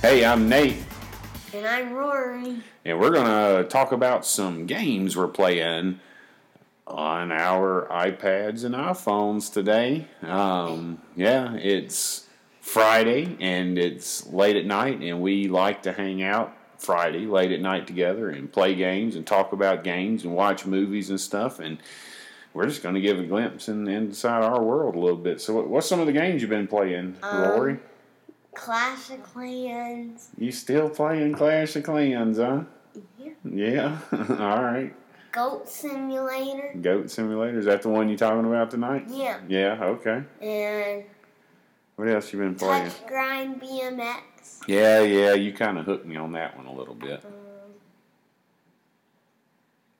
Hey, I'm Nate, And I'm Rory. and we're going to talk about some games we're playing on our iPads and iPhones today. Um, yeah, it's Friday and it's late at night, and we like to hang out Friday late at night together and play games and talk about games and watch movies and stuff. And we're just going to give a glimpse in, inside our world a little bit. So, what, what's some of the games you've been playing, um, Rory? Clash of Clans. You still playing Clash of Clans, huh? Yeah. Yeah. All right. Goat Simulator. Goat Simulator. Is that the one you're talking about tonight? Yeah. Yeah. Okay. And What else you been playing? Touch Grind BMX. Yeah, yeah. You kind of hooked me on that one a little bit. Um,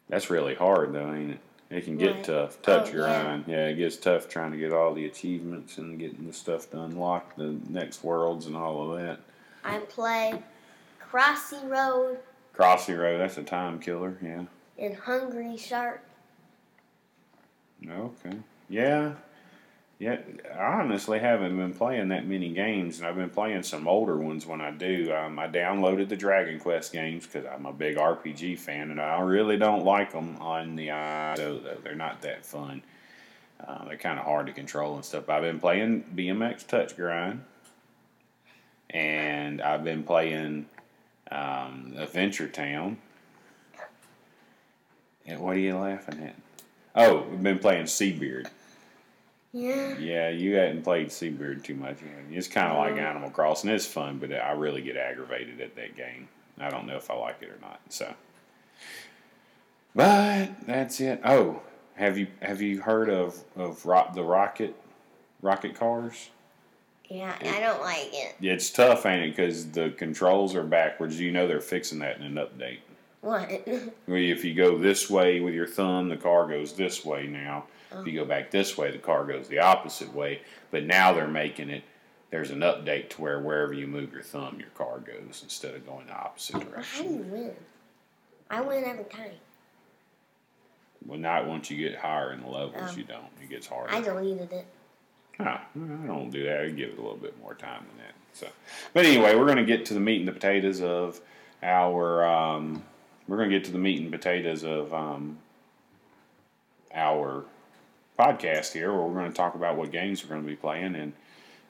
That's really hard, though, ain't it? It can get Right. tough. Touch Oh, yeah. grind. Yeah. it gets tough trying to get all the achievements and getting the stuff to unlock the next worlds and all of that. I play Crossy Road Crossy Road. That's a time killer. Yeah. and Hungry Shark. Okay. Yeah. Yeah. I honestly haven't been playing that many games, and I've been playing some older ones when I do. Um, I downloaded the Dragon Quest games because I'm a big RPG fan, and I really don't like them on the i. So they're not that fun. Uh, they're kind of hard to control and stuff. I've been playing BMX Touchgrind, and I've been playing um, Adventure Town. And what are you laughing at? Oh, we've been playing Seabeard. Yeah. Yeah, you hadn't played Seabeard too much. It's kind of like Animal Crossing. It's fun, but I really get aggravated at that game. I don't know if I like it or not. So, but that's it. Oh, have you have you heard of of rock, the rocket rocket cars? Yeah, I don't like it. It's tough, ain't it? Because the controls are backwards. You know they're fixing that in an update. What? If you go this way with your thumb, the car goes this way now. If you go back this way, the car goes the opposite way. But now they're making it, there's an update to where wherever you move your thumb, your car goes instead of going the opposite direction. How do you win? I win every time. Well, not once you get higher in the levels, Oh. you don't. It gets harder. I deleted it. Ah, I don't do that. I give it a little bit more time than that. So, but anyway, we're going to get to the meat and the potatoes of our. Um, we're going to get to the meat and potatoes of um, our podcast here, where we're going to talk about what games we're going to be playing and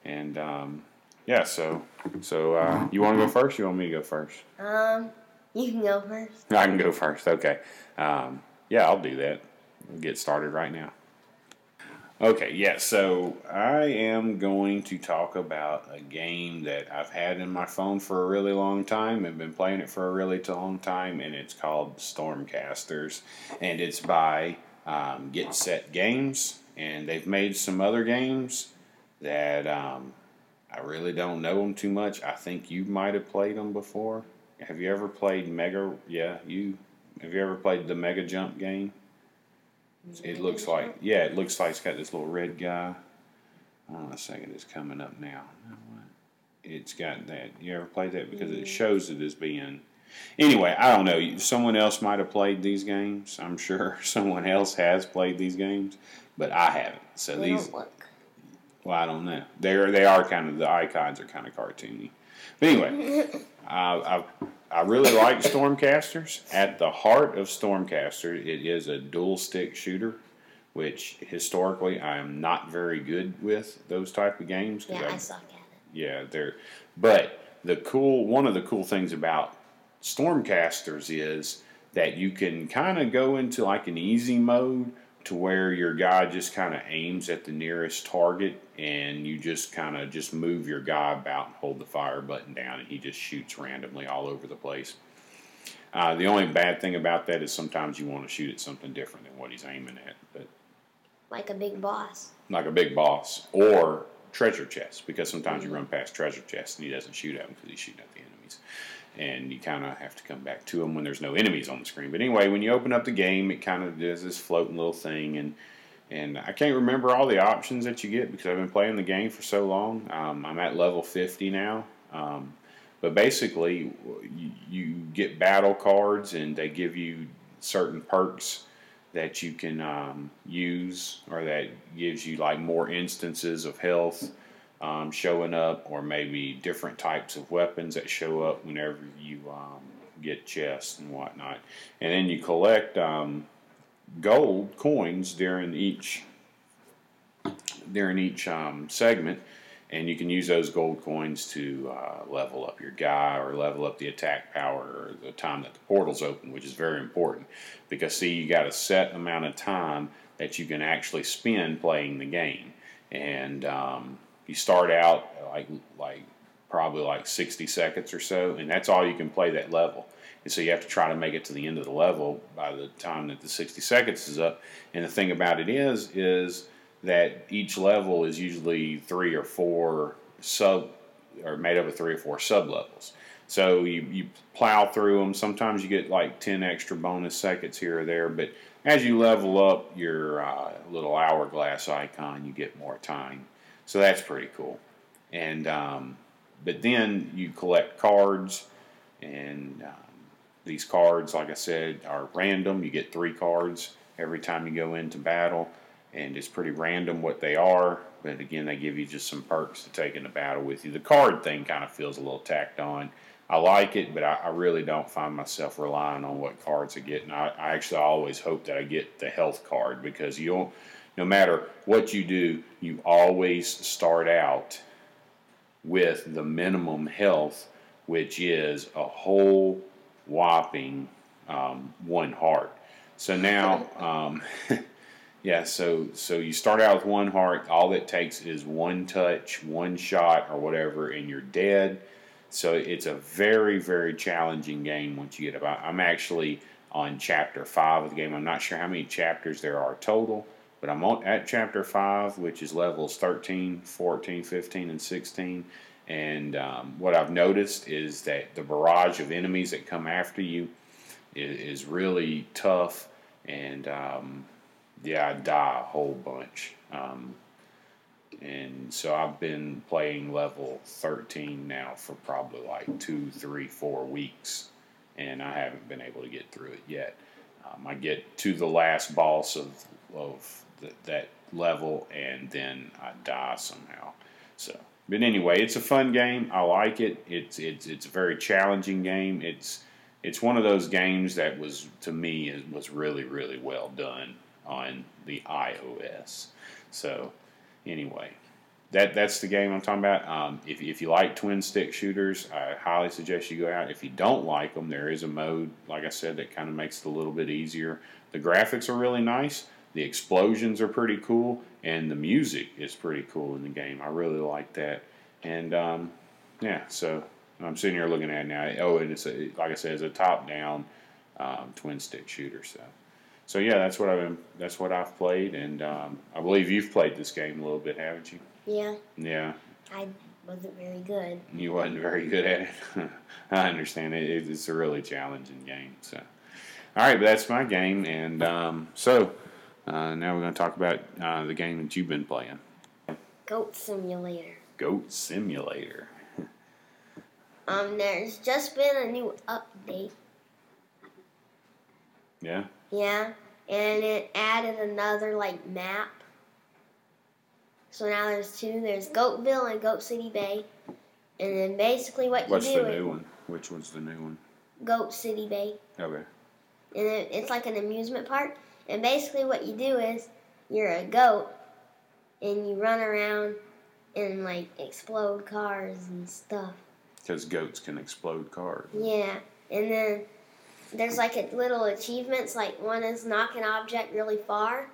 and um, yeah. So so uh, you want to go first? You want me to go first? Um, you can go first. I can go first. Okay. Um, yeah, I'll do that. We'll get started right now. Okay, yeah, so I am going to talk about a game that I've had in my phone for a really long time and been playing it for a really long time, and it's called Stormcasters. And it's by um, Get Set Games, and they've made some other games that um, I really don't know them too much. I think you might have played them before. Have you ever played Mega? Yeah, you. Have you ever played the Mega Jump game? It looks like yeah, it looks like it's got this little red guy. Hold on a second, it's coming up now. Now? It's got that. You ever played that because it shows it as being. Anyway, I don't know. Someone else might have played these games. I'm sure someone else has played these games, but I haven't. So They these well, I don't know. They're they are kind of the icons are kind of cartoony. But anyway, I, I I really like Stormcasters. At the heart of Stormcaster, it is a dual stick shooter, which historically I am not very good with those type of games. Yeah, I- I suck at it. yeah, they're. But the cool one of the cool things about Stormcasters is that you can kind of go into like an easy mode to where your guy just kind of aims at the nearest target and you just kind of just move your guy about and hold the fire button down and he just shoots randomly all over the place. Uh, the only bad thing about that is sometimes you want to shoot at something different than what he's aiming at, but Like a big boss. like a big boss or treasure chests because sometimes you run past treasure chests and he doesn't shoot at them because he's shooting at the enemies and you kind of have to come back to them when there's no enemies on the screen. But anyway when you open up the game it kind of does this floating little thing and and I can't remember all the options that you get because I've been playing the game for so long. Um, I'm at level 50 now, um, but basically, you, you get battle cards, and they give you certain perks that you can um, use, or that gives you like more instances of health um, showing up, or maybe different types of weapons that show up whenever you um, get chests and whatnot. And then you collect um, gold coins during each during each um, segment, and you can use those gold coins to uh, level up your guy or level up the attack power or the time that the portal's open, which is very important. Because see, you got a set amount of time that you can actually spend playing the game, and um, you start out like like probably like 60 seconds or so, and that's all you can play that level. And so you have to try to make it to the end of the level by the time that the 60 seconds is up. And the thing about it is, is that each level is usually three or four sub, or made up of three or four sub levels. So you, you plow through them. Sometimes you get like 10 extra bonus seconds here or there, but as you level up your uh, little hourglass icon, you get more time. So that's pretty cool. And um, but then you collect cards, and um, these cards, like I said, are random. You get three cards every time you go into battle and it's pretty random what they are. But again, they give you just some perks to take into battle with you. The card thing kind of feels a little tacked on. I like it, but I, I really don't find myself relying on what cards I get. And I, I actually always hope that I get the health card because you don't, no matter what you do, you always start out with the minimum health, which is a whole whopping um, one heart. So now, um, Yeah, so so you start out with one heart. All it takes is one touch, one shot, or whatever, and you're dead. So it's a very very challenging game once you get about. I'm actually on chapter five of the game. I'm not sure how many chapters there are total, but I'm on, at chapter five, which is levels 13, 14, 15, and 16. And um, what I've noticed is that the barrage of enemies that come after you is, is really tough and um, yeah, I die a whole bunch. Um, and so I've been playing level 13 now for probably like two, three, four weeks, and I haven't been able to get through it yet. Um, I get to the last boss of of the, that level, and then I die somehow. So, but anyway, it's a fun game. I like it. It's it's it's a very challenging game. It's it's one of those games that was to me was really really well done on the iOS. So, anyway, that that's the game I'm talking about. Um, if, if you like twin stick shooters, I highly suggest you go out. If you don't like them, there is a mode, like I said, that kind of makes it a little bit easier. The graphics are really nice. The explosions are pretty cool, and the music is pretty cool in the game. I really like that. And um, yeah, so I'm sitting here looking at it now. Oh, and it's a, like I said, it's a top-down um, twin stick shooter. So so yeah, that's what I've that's what I've played, and um, I believe you've played this game a little bit, haven't you? Yeah. Yeah. I wasn't very good. You wasn't very good at it. I understand it. It's a really challenging game. So, all right, but that's my game, and um, so uh, now we're going to talk about uh, the game that you've been playing. Goat Simulator. Goat Simulator. um, there's just been a new update. Yeah. Yeah, and it added another like map. So now there's two. There's Goatville and Goat City Bay, and then basically what What's you do. What's the new one? Which one's the new one? Goat City Bay. Okay. And it, it's like an amusement park. And basically what you do is you're a goat, and you run around and like explode cars and stuff. Because goats can explode cars. Yeah, and then there's like a little achievements. Like one is knock an object really far.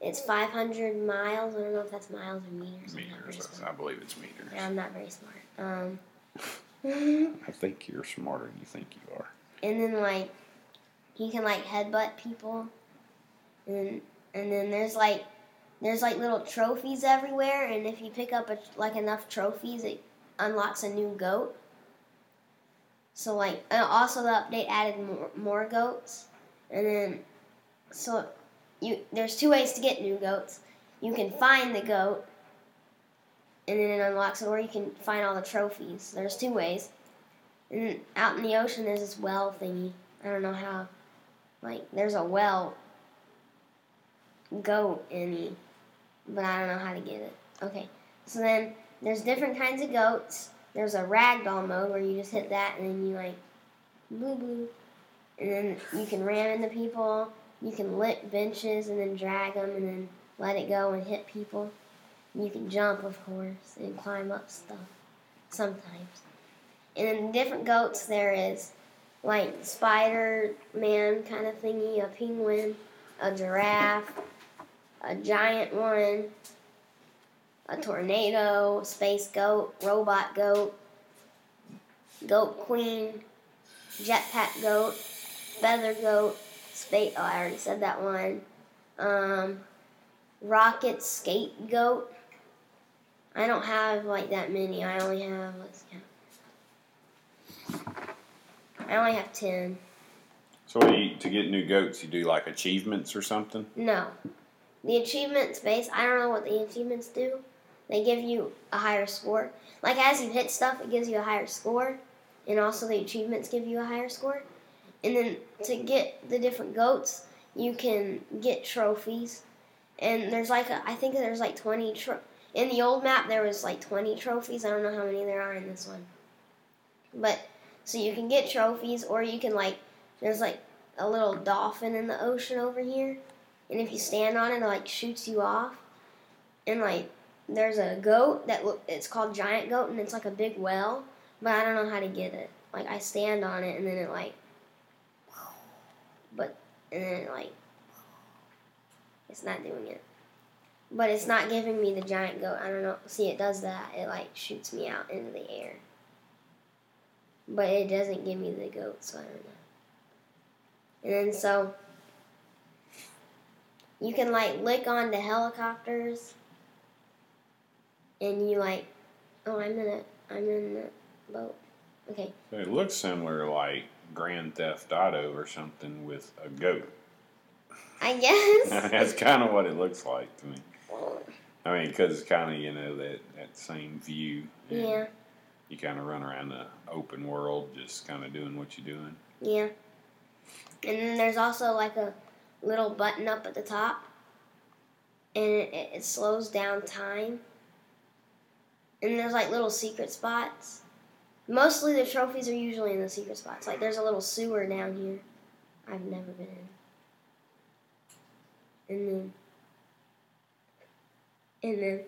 It's 500 miles. I don't know if that's miles or meters. Meters. I believe it's meters. Yeah, I'm not very smart. Um, I think you're smarter than you think you are. And then like, you can like headbutt people, and and then there's like, there's like little trophies everywhere. And if you pick up a, like enough trophies, it unlocks a new goat. So like, also the update added more, more goats, and then so you there's two ways to get new goats. You can find the goat, and then it unlocks it, or you can find all the trophies. There's two ways, And out in the ocean, there's this well thingy. I don't know how. Like, there's a well goat any, but I don't know how to get it. Okay, so then there's different kinds of goats. There's a ragdoll mode where you just hit that and then you like blue blue, and then you can ram into people. You can lick benches and then drag them and then let it go and hit people. And you can jump, of course, and climb up stuff sometimes. And in different goats, there is like Spider Man kind of thingy, a penguin, a giraffe, a giant one, a tornado, space goat, robot goat, goat queen, jetpack goat, feather goat, space. Oh, I already said that one. Um, rocket scapegoat. I don't have like that many. I only have let's count. I only have ten. So you, to get new goats, you do like achievements or something? No. The achievements base, I don't know what the achievements do. They give you a higher score. Like as you hit stuff, it gives you a higher score. And also the achievements give you a higher score. And then to get the different goats, you can get trophies. And there's like, a, I think there's like 20 tro- In the old map, there was like 20 trophies. I don't know how many there are in this one. But, so you can get trophies, or you can like, there's like a little dolphin in the ocean over here and if you stand on it, it like shoots you off. And like there's a goat that it's called giant goat, and it's like a big well, but I don't know how to get it. Like I stand on it, and then it like, but and then it like, it's not doing it. But it's not giving me the giant goat. I don't know. See, it does that. It like shoots me out into the air. But it doesn't give me the goat, so I don't know. And then so you can like lick on the helicopters and you like oh I'm in a I'm in the boat. Okay. It looks similar like Grand Theft Auto or something with a goat. I guess. That's kind of what it looks like to me. I mean, because it's kind of you know that that same view. Yeah. You kind of run around the open world, just kind of doing what you're doing. Yeah. And then there's also like a little button up at the top, and it, it, slows down time. And there's like little secret spots. Mostly the trophies are usually in the secret spots. Like there's a little sewer down here. I've never been in. And then, and then,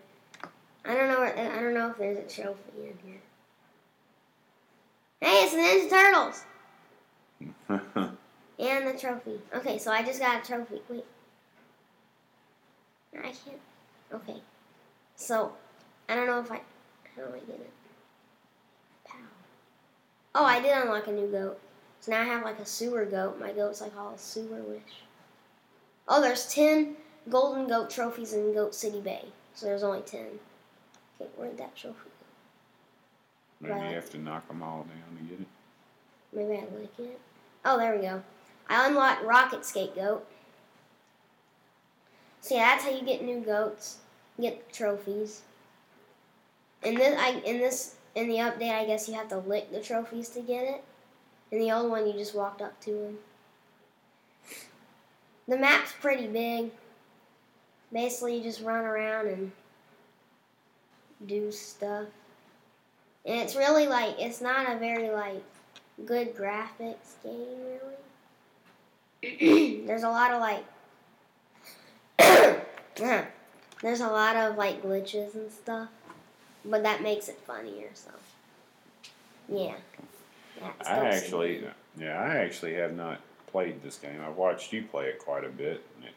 I don't know. I don't know if there's a trophy in here. Hey, it's the Ninja Turtles. And the trophy. Okay, so I just got a trophy. Wait. I can't. Okay. So, I don't know if I. How do I get it? Pow. Oh, I did unlock a new goat. So now I have like a sewer goat. My goat's like all sewer wish. Oh, there's 10 golden goat trophies in Goat City Bay. So there's only 10. Okay, where'd that trophy go? Maybe Right. you have to knock them all down to get it. Maybe I like it. Oh, there we go. I unlocked Rocket Scapegoat. So yeah, that's how you get new goats, get trophies. In this, I in this in the update, I guess you have to lick the trophies to get it. In the old one, you just walked up to them. The map's pretty big. Basically, you just run around and do stuff. And it's really like it's not a very like good graphics game really. There's a lot of like there's a lot of like glitches and stuff, but that makes it funnier. So yeah, That's I actually, City. yeah, I actually have not played this game. I've watched you play it quite a bit, and it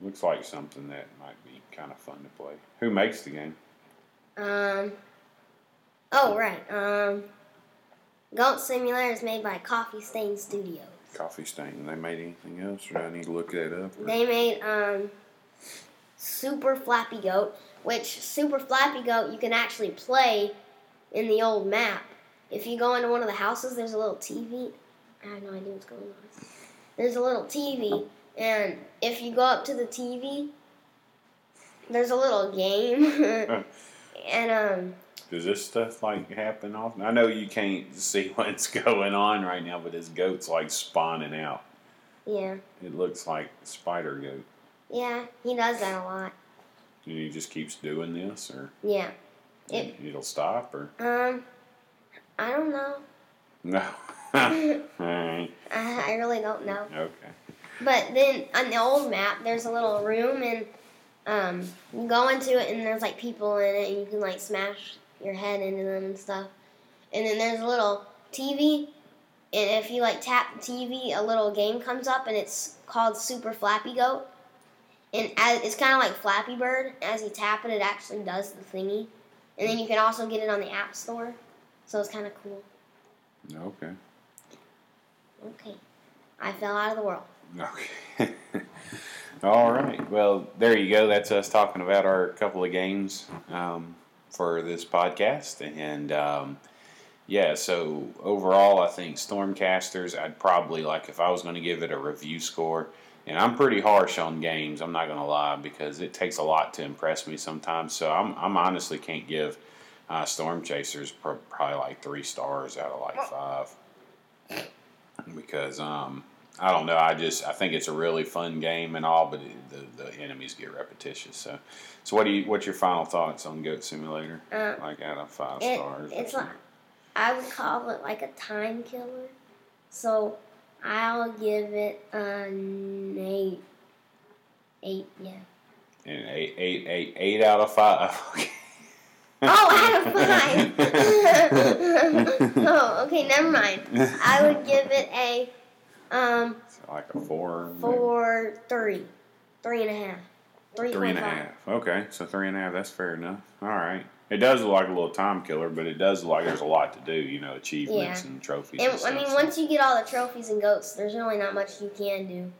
looks like something that might be kind of fun to play. Who makes the game? Um. Oh right. Um. Goat Simulator is made by Coffee Stain Studios. Coffee Stain. They made anything else, or do I need to look that up? or- They made um, Super Flappy Goat, which Super Flappy Goat you can actually play in the old map. If you go into one of the houses, there's a little TV. I have no idea what's going on. There's a little TV, and if you go up to the TV, there's a little game, and um, Does this stuff like happen often? I know you can't see what's going on right now, but his goat's like spawning out. Yeah. It looks like spider goat. Yeah, he does that a lot. And he just keeps doing this, or Yeah. It- it'll stop, or Um, I don't know. no. All right. I, I really don't know. Okay. But then on the old map, there's a little room, and um, you go into it, and there's like people in it, and you can like smash your head into them and stuff. And then there's a little TV, and if you like tap the TV, a little game comes up, and it's called Super Flappy Goat. And as, it's kind of like Flappy Bird. As you tap it, it actually does the thingy. And then you can also get it on the App Store. So it's kind of cool. Okay. Okay. I fell out of the world. Okay. All right. Well, there you go. That's us talking about our couple of games um, for this podcast. And um, yeah, so overall, I think Stormcasters, I'd probably like if I was going to give it a review score. And I'm pretty harsh on games. I'm not going to lie because it takes a lot to impress me sometimes. So I'm, I'm honestly can't give uh, Storm Chasers pro- probably like three stars out of like five because um, I don't know. I just I think it's a really fun game and all, but it, the the enemies get repetitious. So, so what do you? What's your final thoughts on Goat Simulator? Uh, like out of five It, stars? it's like? I would call it like a time killer. So I'll give it an eight. Eight, yeah. and eight, eight, eight, eight out of five. Okay. Oh, out of five. oh, okay, never mind. I would give it a um So like a four. maybe? four, three, three and a half, three Three and a half. Okay, so three and a half. That's fair enough. All right. It does look like a little time killer, but it does look like there's a lot to do. You know, achievements Yeah. and trophies. And, And I mean, once you get all the trophies and goats, there's really not much you can do,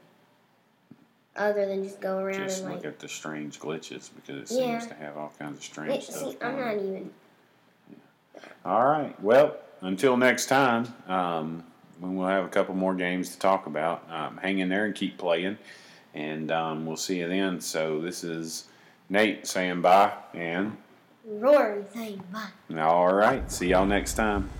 other than just go around just and look like. at the strange glitches because it Yeah. seems to have all kinds of strange Wait, stuff. see, I'm not even. All right. Well, until next time, um, when we'll have a couple more games to talk about, um, hang in there and keep playing, and um, we'll see you then. So this is Nate saying bye, and Rory saying bye. all right. See y'all next time.